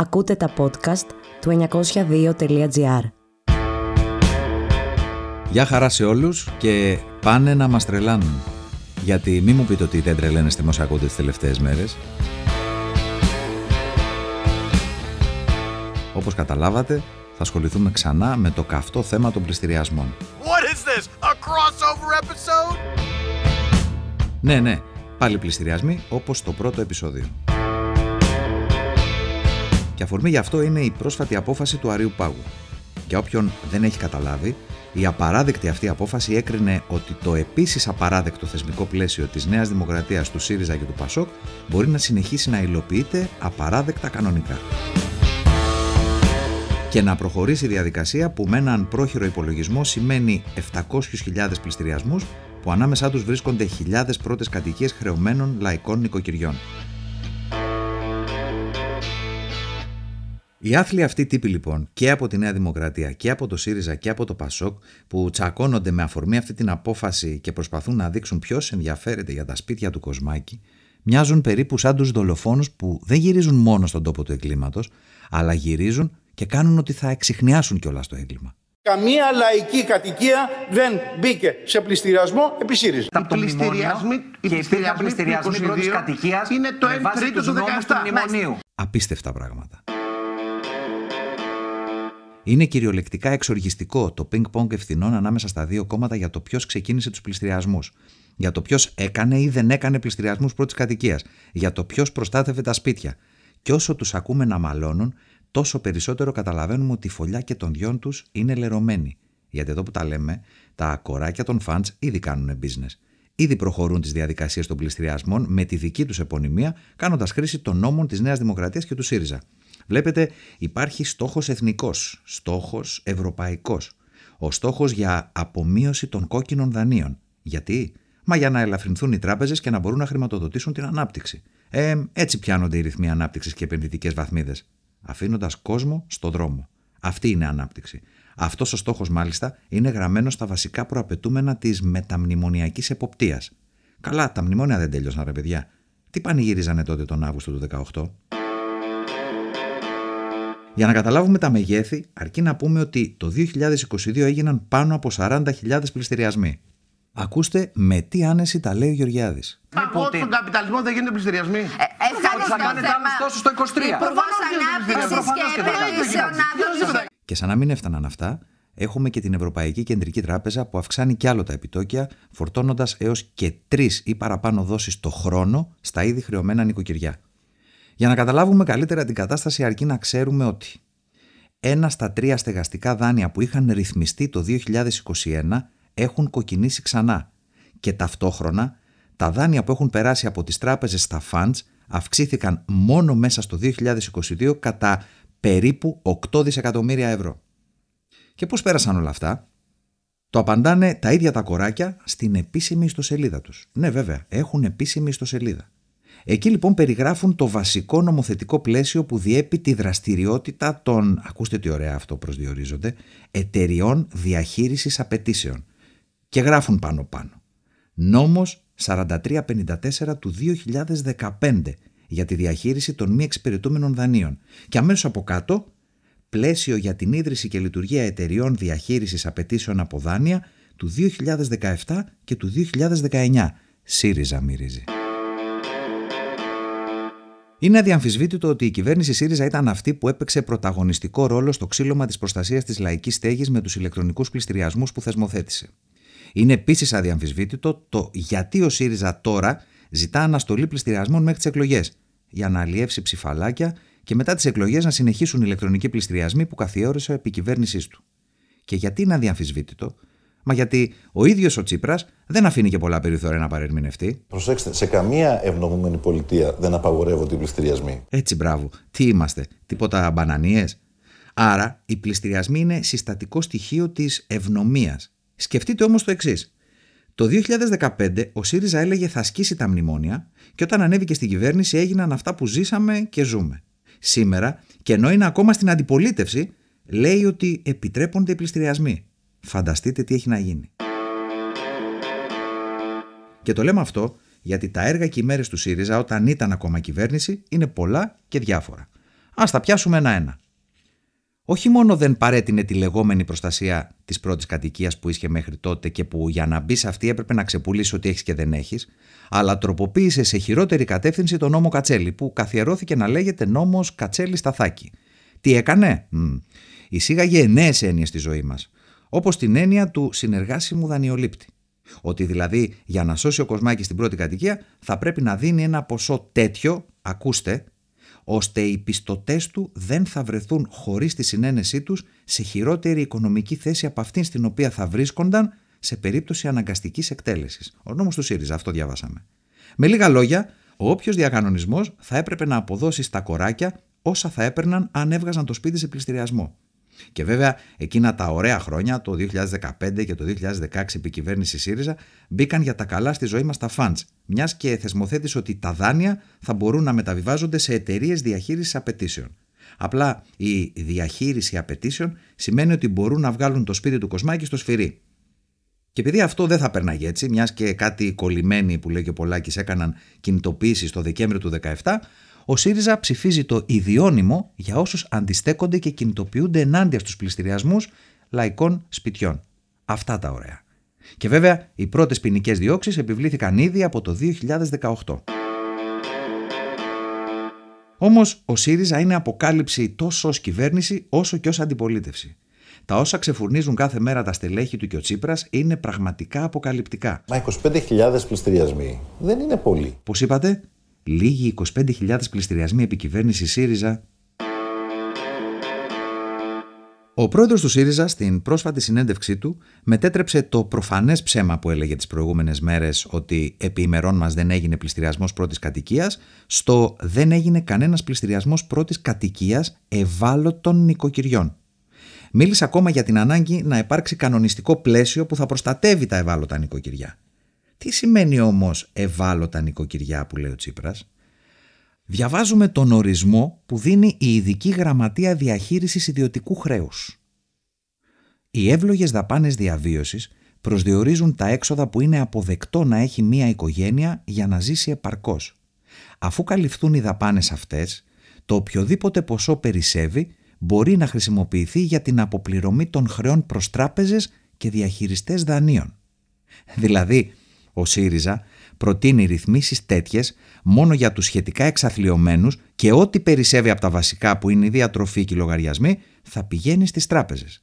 Ακούτε τα podcast του 902.gr. Γεια χαρά σε όλους και πάνε να μας τρελάνουν. Γιατί μη μου πείτε ότι δεν τρελαίνεστε με όσα ακούτε τις τελευταίες μέρες. Όπως καταλάβατε, θα ασχοληθούμε ξανά με το καυτό θέμα των πληστηριασμών. What is this? A crossover episode? Ναι, ναι, πάλι πληστηριασμοί όπως το πρώτο επεισόδιο. Και αφορμή γι' αυτό είναι η πρόσφατη απόφαση του Αρίου Πάγου. Για όποιον δεν έχει καταλάβει, η απαράδεκτη αυτή απόφαση έκρινε ότι το επίσης απαράδεκτο θεσμικό πλαίσιο της Νέας Δημοκρατίας του ΣΥΡΙΖΑ και του ΠΑΣΟΚ μπορεί να συνεχίσει να υλοποιείται απαράδεκτα κανονικά. Και να προχωρήσει η διαδικασία που με έναν πρόχειρο υπολογισμό σημαίνει 700.000 πληστηριασμούς που ανάμεσά τους βρίσκονται χιλιάδες πρώτες κατοικίες χρεωμένων λαϊκών νοικοκυριών. Οι άθλοι αυτοί τύποι λοιπόν και από τη Νέα Δημοκρατία και από το ΣΥΡΙΖΑ και από το ΠΑΣΟΚ που τσακώνονται με αφορμή αυτή την απόφαση και προσπαθούν να δείξουν ποιος ενδιαφέρεται για τα σπίτια του Κοσμάκη, μοιάζουν περίπου σαν τους δολοφόνους που δεν γυρίζουν μόνο στον τόπο του εγκλήματος, αλλά γυρίζουν και κάνουν ότι θα εξηχνιάσουν κιόλας το έγκλημα. Καμία λαϊκή κατοικία δεν μπήκε σε πληστηριασμό επί ΣΥΡΙΖΑ. Τα πληστηριασμοί και υπήρχαν πληστηριασμοί πρώτη κατοικίας είναι το 1 τρίτο τους 17. του μνημονίου. Απίστευτα πράγματα. Είναι κυριολεκτικά εξοργιστικό το πινκ-πονγκ ευθυνών ανάμεσα στα δύο κόμματα για το ποιος ξεκίνησε τους πληστηριασμούς. Για το ποιος έκανε ή δεν έκανε πληστηριασμούς πρώτης κατοικίας. Για το ποιος προστάθευε τα σπίτια. Και όσο τους ακούμε να μαλώνουν, τόσο περισσότερο καταλαβαίνουμε ότι η φωλιά και των δυο τους είναι λερωμένη. Γιατί εδώ που τα λέμε, τα κοράκια των φαντ ήδη κάνουν business. Ήδη προχωρούν τις διαδικασίες των πληστηριασμών με τη δική τους επωνυμία, κάνοντας χρήση των νόμων της Νέας Δημοκρατίας και του ΣΥΡΙΖΑ. Βλέπετε, υπάρχει στόχος εθνικός, στόχος ευρωπαϊκός. Ο στόχος για απομείωση των κόκκινων δανείων. Γιατί; Μα για να ελαφρυνθούν οι τράπεζες και να μπορούν να χρηματοδοτήσουν την ανάπτυξη. Ε, έτσι πιάνονται οι ρυθμοί ανάπτυξης και επενδυτικές βαθμίδες. Αφήνοντας κόσμο στο δρόμο. Αυτή είναι ανάπτυξη. Αυτός ο στόχος, μάλιστα, είναι γραμμένος στα βασικά προαπαιτούμενα της μεταμνημονιακής εποπτείας. Καλά, τα μνημόνια δεν τέλειωσαν, ρε παιδιά. Τι πανηγύριζανε τότε τον Αύγουστο του 18. Για να καταλάβουμε τα μεγέθη, αρκεί να πούμε ότι το 2022 έγιναν πάνω από 40.000 πληστηριασμοί. Ακούστε με τι άνεση τα λέει ο Γεωργιάδης. Από ότι στον καπιταλισμό δεν γίνονται πληστηριασμοί. Θα κάνετε άλλους τόσους το 23. Υπουργό Ανάπτυξη και Επενδύσεων Άδων. Και σαν να μην έφταναν αυτά, έχουμε και την Ευρωπαϊκή Κεντρική Τράπεζα που αυξάνει κι άλλο τα επιτόκια, φορτώνοντας έως και τρεις ή παραπάνω δόσεις το χρόνο στα ήδη χρεωμένα νοικοκυριά. Για να καταλάβουμε καλύτερα την κατάσταση, αρκεί να ξέρουμε ότι ένα στα τρία στεγαστικά δάνεια που είχαν ρυθμιστεί το 2021 έχουν κοκκινήσει ξανά και ταυτόχρονα τα δάνεια που έχουν περάσει από τις τράπεζες στα funds αυξήθηκαν μόνο μέσα στο 2022 κατά περίπου 8 δισεκατομμύρια ευρώ. Και πώς πέρασαν όλα αυτά; Το απαντάνε τα ίδια τα κοράκια στην επίσημη ιστοσελίδα τους. Ναι βέβαια, έχουν επίσημη ιστοσελίδα. Εκεί λοιπόν περιγράφουν το βασικό νομοθετικό πλαίσιο που διέπει τη δραστηριότητα των, ακούστε τι ωραία αυτό προσδιορίζονται, εταιριών διαχείρισης απαιτήσεων. Και γράφουν πάνω πάνω. Νόμος 4354 του 2015 για τη διαχείριση των μη εξυπηρετούμενων δανείων. Και αμέσως από κάτω, πλαίσιο για την ίδρυση και λειτουργία εταιριών διαχείρισης απαιτήσεων από δάνεια του 2017 και του 2019. ΣΥΡΙΖΑ μυρίζει. Είναι αδιαμφισβήτητο ότι η κυβέρνηση ΣΥΡΙΖΑ ήταν αυτή που έπαιξε πρωταγωνιστικό ρόλο στο ξύλωμα της προστασίας της λαϊκής στέγης με τους ηλεκτρονικούς πληστηριασμούς που θεσμοθέτησε. Είναι επίσης αδιαμφισβήτητο το γιατί ο ΣΥΡΙΖΑ τώρα ζητά αναστολή πληστηριασμών μέχρι τις εκλογές, για να αλλιεύσει ψηφαλάκια και μετά τις εκλογές να συνεχίσουν οι ηλεκτρονικοί πληστηριασμοί που καθιέρωσε επί κυβέρνησής του. Και γιατί είναι αδιαμφισβήτητο, Μα γιατί ο ίδιος ο Τσίπρας δεν αφήνει και πολλά περιθώρια να παρερμηνευτεί. Προσέξτε, σε καμία ευνομούμενη πολιτεία δεν απαγορεύονται οι πληστηριασμοί. Έτσι, μπράβο. Τι είμαστε, τίποτα μπανανίες; Άρα, οι πληστηριασμοί είναι συστατικό στοιχείο της ευνομίας. Σκεφτείτε όμως το εξής. Το 2015 ο ΣΥΡΙΖΑ έλεγε θα ασκήσει τα μνημόνια και όταν ανέβηκε στην κυβέρνηση έγιναν αυτά που ζήσαμε και ζούμε. Σήμερα, και ενώ είναι ακόμα στην αντιπολίτευση, λέει ότι επιτρέπονται οι πληστηριασμοί. Φανταστείτε τι έχει να γίνει. Και το λέμε αυτό γιατί τα έργα και οι μέρες του ΣΥΡΙΖΑ όταν ήταν ακόμα κυβέρνηση είναι πολλά και διάφορα. Α τα πιάσουμε ένα-ένα. Όχι μόνο δεν παρέτεινε τη λεγόμενη προστασία της πρώτης κατοικίας που ίσχυε μέχρι τότε και που για να μπει σε αυτή έπρεπε να ξεπουλήσει ό,τι έχεις και δεν έχεις, αλλά τροποποίησε σε χειρότερη κατεύθυνση τον νόμο Κατσέλη, που καθιερώθηκε να λέγεται νόμος Κατσέλη Σταθάκη. Τι έκανε, Μ. εισήγαγε νέες έννοιες στη ζωή μας, όπως την έννοια του συνεργάσιμου δανειολήπτη. Ότι δηλαδή για να σώσει ο Κοσμάκης στην πρώτη κατοικία θα πρέπει να δίνει ένα ποσό τέτοιο, ακούστε, ώστε οι πιστωτές του δεν θα βρεθούν χωρίς τη συνένεσή τους σε χειρότερη οικονομική θέση από αυτήν στην οποία θα βρίσκονταν σε περίπτωση αναγκαστικής εκτέλεσης. Ο νόμος του ΣΥΡΙΖΑ, αυτό διαβάσαμε. Με λίγα λόγια, ο όποιος διακανονισμός θα έπρεπε να αποδώσει στα κοράκια όσα θα έπαιρναν αν έβγαζαν το σπίτι σε πληστηριασμό. Και βέβαια εκείνα τα ωραία χρόνια, το 2015 και το 2016 επί κυβέρνησης ΣΥΡΙΖΑ, μπήκαν για τα καλά στη ζωή μας τα φαντς, μιας και θεσμοθέτησε ότι τα δάνεια θα μπορούν να μεταβιβάζονται σε εταιρείες διαχείρισης απαιτήσεων. Απλά η διαχείριση απαιτήσεων σημαίνει ότι μπορούν να βγάλουν το σπίτι του Κοσμάκη στο σφυρί. Και επειδή αυτό δεν θα περνάγει έτσι, μιας και κάτι κολλημένοι που λέει και ο Πολάκης έκαναν κινητοποίηση το Δεκέμβριο του 2017, ο ΣΥΡΙΖΑ ψηφίζει το ιδιώνυμο για όσους αντιστέκονται και κινητοποιούνται ενάντια στους πληστηριασμούς λαϊκών σπιτιών. Αυτά τα ωραία. Και βέβαια, οι πρώτες ποινικές διώξεις επιβλήθηκαν ήδη από το 2018. Όμως, ο ΣΥΡΙΖΑ είναι αποκάλυψη τόσο ως κυβέρνηση όσο και ως αντιπολίτευση. Τα όσα ξεφουρνίζουν κάθε μέρα τα στελέχη του και ο Τσίπρας είναι πραγματικά αποκαλυπτικά. Μα 25.000 πληστηριασμοί δεν είναι πολλοί. Πώς είπατε, λίγοι 25.000 πληστηριασμοί επί κυβέρνηση ΣΥΡΙΖΑ. Ο πρόεδρος του ΣΥΡΙΖΑ στην πρόσφατη συνέντευξή του μετέτρεψε το προφανές ψέμα που έλεγε τις προηγούμενες μέρες ότι επί ημερών μας δεν έγινε πληστηριασμός πρώτης κατοικίας στο δεν έγινε κανένας πληστηριασμός πρώτης κατοικίας ευάλωτων νοικοκυριών. Μίλησε ακόμα για την ανάγκη να υπάρξει κανονιστικό πλαίσιο που θα προστατεύει τα ευάλωτα νοικοκυριά. Τι σημαίνει όμως ευάλωτα νοικοκυριά που λέει ο Τσίπρας; Διαβάζουμε τον ορισμό που δίνει η Ειδική Γραμματεία Διαχείρισης Ιδιωτικού Χρέους. Οι εύλογες δαπάνες διαβίωσης προσδιορίζουν τα έξοδα που είναι αποδεκτό να έχει μία οικογένεια για να ζήσει επαρκώς. Αφού καλυφθούν οι δαπάνες αυτές, το οποιοδήποτε ποσό περισσεύει μπορεί να χρησιμοποιηθεί για την αποπληρωμή των χρεών προς τράπεζες και διαχειριστές δανείων. Δηλαδή, ο ΣΥΡΙΖΑ προτείνει ρυθμίσεις τέτοιες μόνο για τους σχετικά εξαθλειωμένους και ό,τι περισσεύει από τα βασικά που είναι η διατροφή και οι λογαριασμοί θα πηγαίνει στις τράπεζες.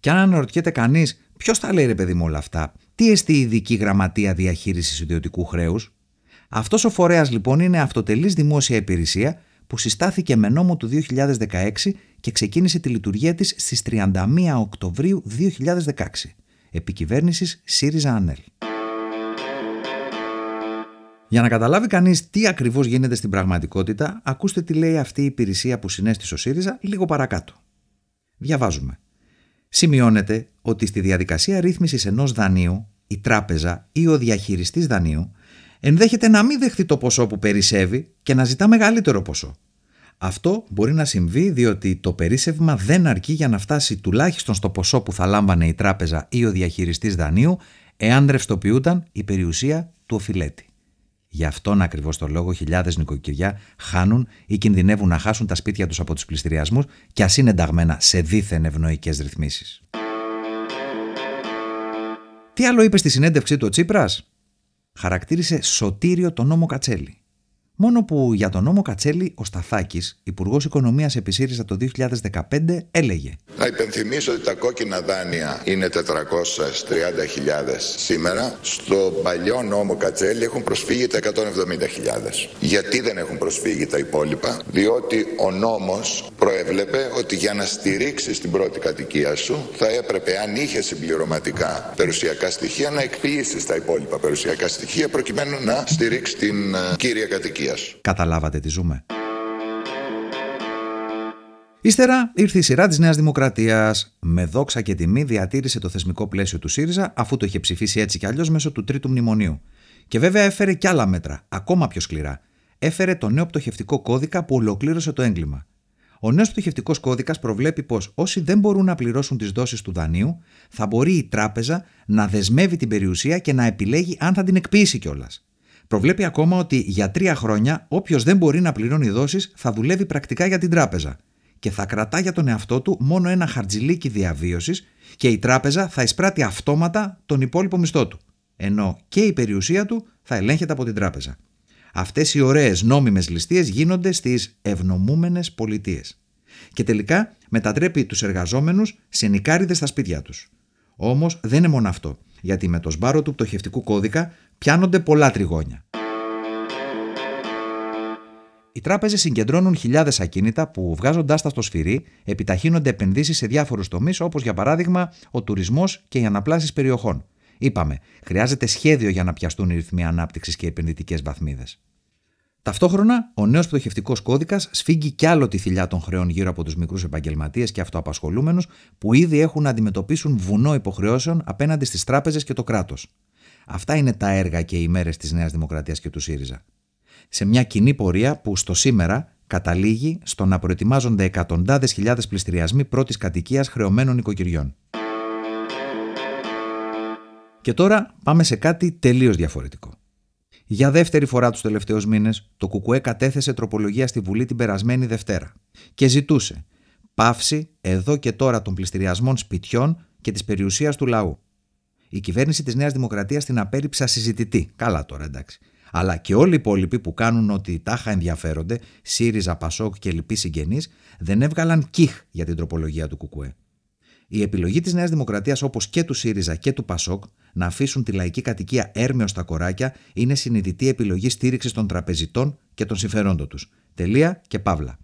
Και αν αναρωτιέται κανείς ποιος τα λέει ρε παιδί μου όλα αυτά, τι εστί η ειδική γραμματεία διαχείρισης ιδιωτικού χρέους, αυτός ο φορέας λοιπόν είναι αυτοτελής δημόσια υπηρεσία που συστάθηκε με νόμο του 2016 και ξεκίνησε τη λειτουργία της στις 31 Οκτωβρίου 2016. Επικυβέρνησης ΣΥΡΙΖΑ ΑΝΕΛ. Για να καταλάβει κανείς τι ακριβώς γίνεται στην πραγματικότητα, ακούστε τι λέει αυτή η υπηρεσία που συνέστησε ο ΣΥΡΙΖΑ λίγο παρακάτω. Διαβάζουμε. Σημειώνεται ότι στη διαδικασία ρύθμισης ενός δανείου, η τράπεζα ή ο διαχειριστής δανείου ενδέχεται να μην δεχθεί το ποσό που περισσεύει και να ζητά μεγαλύτερο ποσό. Αυτό μπορεί να συμβεί διότι το περίσσευμα δεν αρκεί για να φτάσει τουλάχιστον στο ποσό που θα λάμβανε η τράπεζα ή ο διαχειριστής δανείου εάν ρευστοποιούταν η περιουσία του οφειλέτη. Γι' αυτόν ακριβώς το λόγο χιλιάδες νοικοκυριά χάνουν ή κινδυνεύουν να χάσουν τα σπίτια τους από τους πληστηριασμούς και α είναι ενταγμένα σε δίθεν ευνοϊκές ρυθμίσεις. Τι άλλο είπε στη συνέντευξή του ο Τσίπρας; Χαρακτήρισε σωτήριο τον νόμο Κατσέλη. Μόνο που για τον νόμο Κατσέλη ο Σταθάκης, Υπουργός Οικονομίας επί ΣΥΡΙΖΑ το 2015, έλεγε. Να υπενθυμίσω ότι τα κόκκινα δάνεια είναι 430.000 σήμερα. Στο παλιό νόμο Κατσέλη έχουν προσφύγει τα 170.000. Γιατί δεν έχουν προσφύγει τα υπόλοιπα, Διότι ο νόμος προέβλεπε ότι για να στηρίξεις την πρώτη κατοικία σου θα έπρεπε, αν είχες συμπληρωματικά περιουσιακά στοιχεία, να εκποιήσεις τα υπόλοιπα περιουσιακά στοιχεία προκειμένου να στηρίξεις την uh, κύρια κατοικία. Καταλάβατε τι ζούμε. Ύστερα ήρθε η σειρά της Νέας Δημοκρατίας. Με δόξα και τιμή διατήρησε το θεσμικό πλαίσιο του ΣΥΡΙΖΑ, αφού το είχε ψηφίσει έτσι κι αλλιώς μέσω του Τρίτου Μνημονίου. Και βέβαια έφερε κι άλλα μέτρα, ακόμα πιο σκληρά. Έφερε το νέο πτωχευτικό κώδικα που ολοκλήρωσε το έγκλημα. Ο νέος πτωχευτικός κώδικας προβλέπει πως όσοι δεν μπορούν να πληρώσουν τις δόσεις του δανείου, θα μπορεί η τράπεζα να δεσμεύει την περιουσία και να επιλέγει αν θα την εκποιήσει κιόλας. Προβλέπει ακόμα ότι για τρία χρόνια όποιος δεν μπορεί να πληρώνει δόσεις θα δουλεύει πρακτικά για την τράπεζα και θα κρατά για τον εαυτό του μόνο ένα χαρτζιλίκι διαβίωσης και η τράπεζα θα εισπράττει αυτόματα τον υπόλοιπο μισθό του. Ενώ και η περιουσία του θα ελέγχεται από την τράπεζα. Αυτές οι ωραίες νόμιμες ληστείες γίνονται στις ευνομούμενες πολιτείες. Και τελικά μετατρέπει τους εργαζόμενους σε νικάριδες στα σπίτια τους. Όμως δεν είναι μόνο αυτό, γιατί με το σμπάρο του πτωχευτικού κώδικα πιάνονται πολλά τριγώνια. Οι τράπεζες συγκεντρώνουν χιλιάδες ακίνητα που, βγάζοντάς τα στο σφυρί, επιταχύνονται επενδύσεις σε διάφορους τομείς, όπως για παράδειγμα ο τουρισμός και οι αναπλάσεις περιοχών. Είπαμε, χρειάζεται σχέδιο για να πιαστούν οι ρυθμοί ανάπτυξης και οι επενδυτικές βαθμίδες. Ταυτόχρονα, ο νέος πτωχευτικός κώδικας σφίγγει κι άλλο τη θηλιά των χρεών γύρω από τους μικρούς επαγγελματίες και αυτοαπασχολούμενους που ήδη έχουν να αντιμετωπίσουν βουνό υποχρεώσεων απέναντι στις τράπεζες και το κράτος. Αυτά είναι τα έργα και οι μέρες της Νέας Δημοκρατίας και του ΣΥΡΙΖΑ. Σε μια κοινή πορεία που στο σήμερα καταλήγει στο να προετοιμάζονται εκατοντάδες χιλιάδες πληστηριασμοί πρώτης κατοικίας χρεωμένων οικοκυριών. Και τώρα πάμε σε κάτι τελείως διαφορετικό. Για δεύτερη φορά τους τελευταίους μήνες, το ΚΚΕ κατέθεσε τροπολογία στη Βουλή την περασμένη Δευτέρα και ζητούσε πάυση εδώ και τώρα των πληστηριασμών σπιτιών και της περιουσίας του λαού. Η κυβέρνηση της Νέας Δημοκρατίας την απέρριψε ασυζητητή. Καλά τώρα, εντάξει. Αλλά και όλοι οι υπόλοιποι που κάνουν ότι τάχα ενδιαφέρονται, ΣΥΡΙΖΑ, ΠΑΣΟΚ και λοιποί συγγενείς, δεν έβγαλαν κιχ για την τροπολογία του ΚΚΕ. Η επιλογή της Νέας Δημοκρατίας, όπως και του ΣΥΡΙΖΑ και του ΠΑΣΟΚ, να αφήσουν τη λαϊκή κατοικία έρμεω στα κοράκια είναι συνειδητή επιλογή στήριξης των τραπεζιτών και των συμφερόντων τους. Τελεία και παύλα.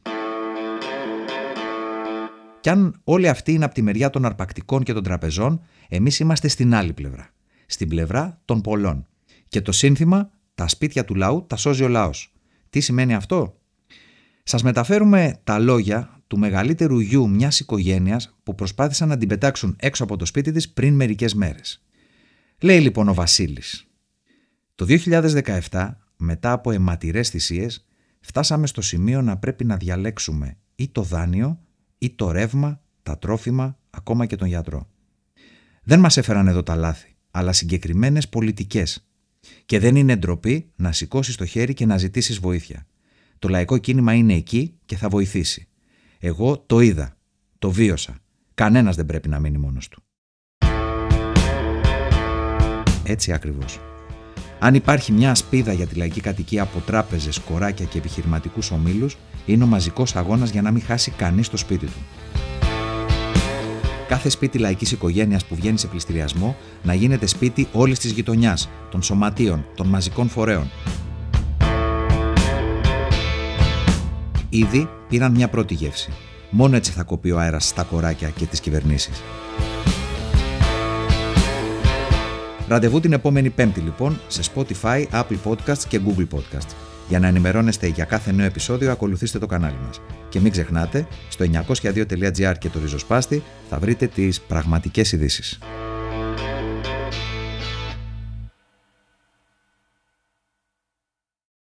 Κι αν όλοι αυτοί είναι από τη μεριά των αρπακτικών και των τραπεζών, εμείς είμαστε στην άλλη πλευρά. Στην πλευρά των πολλών. Και το σύνθημα «Τα σπίτια του λαού τα σώζει ο λαός. Τι σημαίνει αυτό; Σας μεταφέρουμε τα λόγια του μεγαλύτερου γιου μιας οικογένειας που προσπάθησαν να την πετάξουν έξω από το σπίτι της πριν μερικές μέρες. Λέει λοιπόν ο Βασίλης «Το 2017, μετά από αιματηρές θυσίες, φτάσαμε στο σημείο να πρέπει να διαλέξουμε ή το δάνειο ή το ρεύμα, τα τρόφιμα, ακόμα και τον γιατρό. Δεν μας έφεραν εδώ τα λάθη, αλλά συγκεκριμένες πολιτικές. Και δεν είναι ντροπή να σηκώσεις το χέρι και να ζητήσεις βοήθεια. Το λαϊκό κίνημα είναι εκεί και θα βοηθήσει. Εγώ το είδα, το βίωσα. Κανένας δεν πρέπει να μείνει μόνος του. Έτσι ακριβώς. Αν υπάρχει μια ασπίδα για τη λαϊκή κατοικία από τράπεζες, κοράκια και επιχειρηματικούς ομίλους, είναι ο μαζικός αγώνας για να μην χάσει κανείς το σπίτι του. Κάθε σπίτι λαϊκής οικογένειας που βγαίνει σε πληστηριασμό να γίνεται σπίτι όλης της γειτονιάς, των σωματείων, των μαζικών φορέων. Ήδη πήραν μια πρώτη γεύση. Μόνο έτσι θα κοπεί ο αέρας στα κοράκια και τις κυβερνήσεις. Ραντεβού την επόμενη Πέμπτη λοιπόν σε Spotify, Apple Podcasts και Google Podcasts. Για να ενημερώνεστε για κάθε νέο επεισόδιο, ακολουθήστε το κανάλι μας. Και μην ξεχνάτε, στο 902.gr και το ριζοσπάστη θα βρείτε τις πραγματικές ειδήσεις.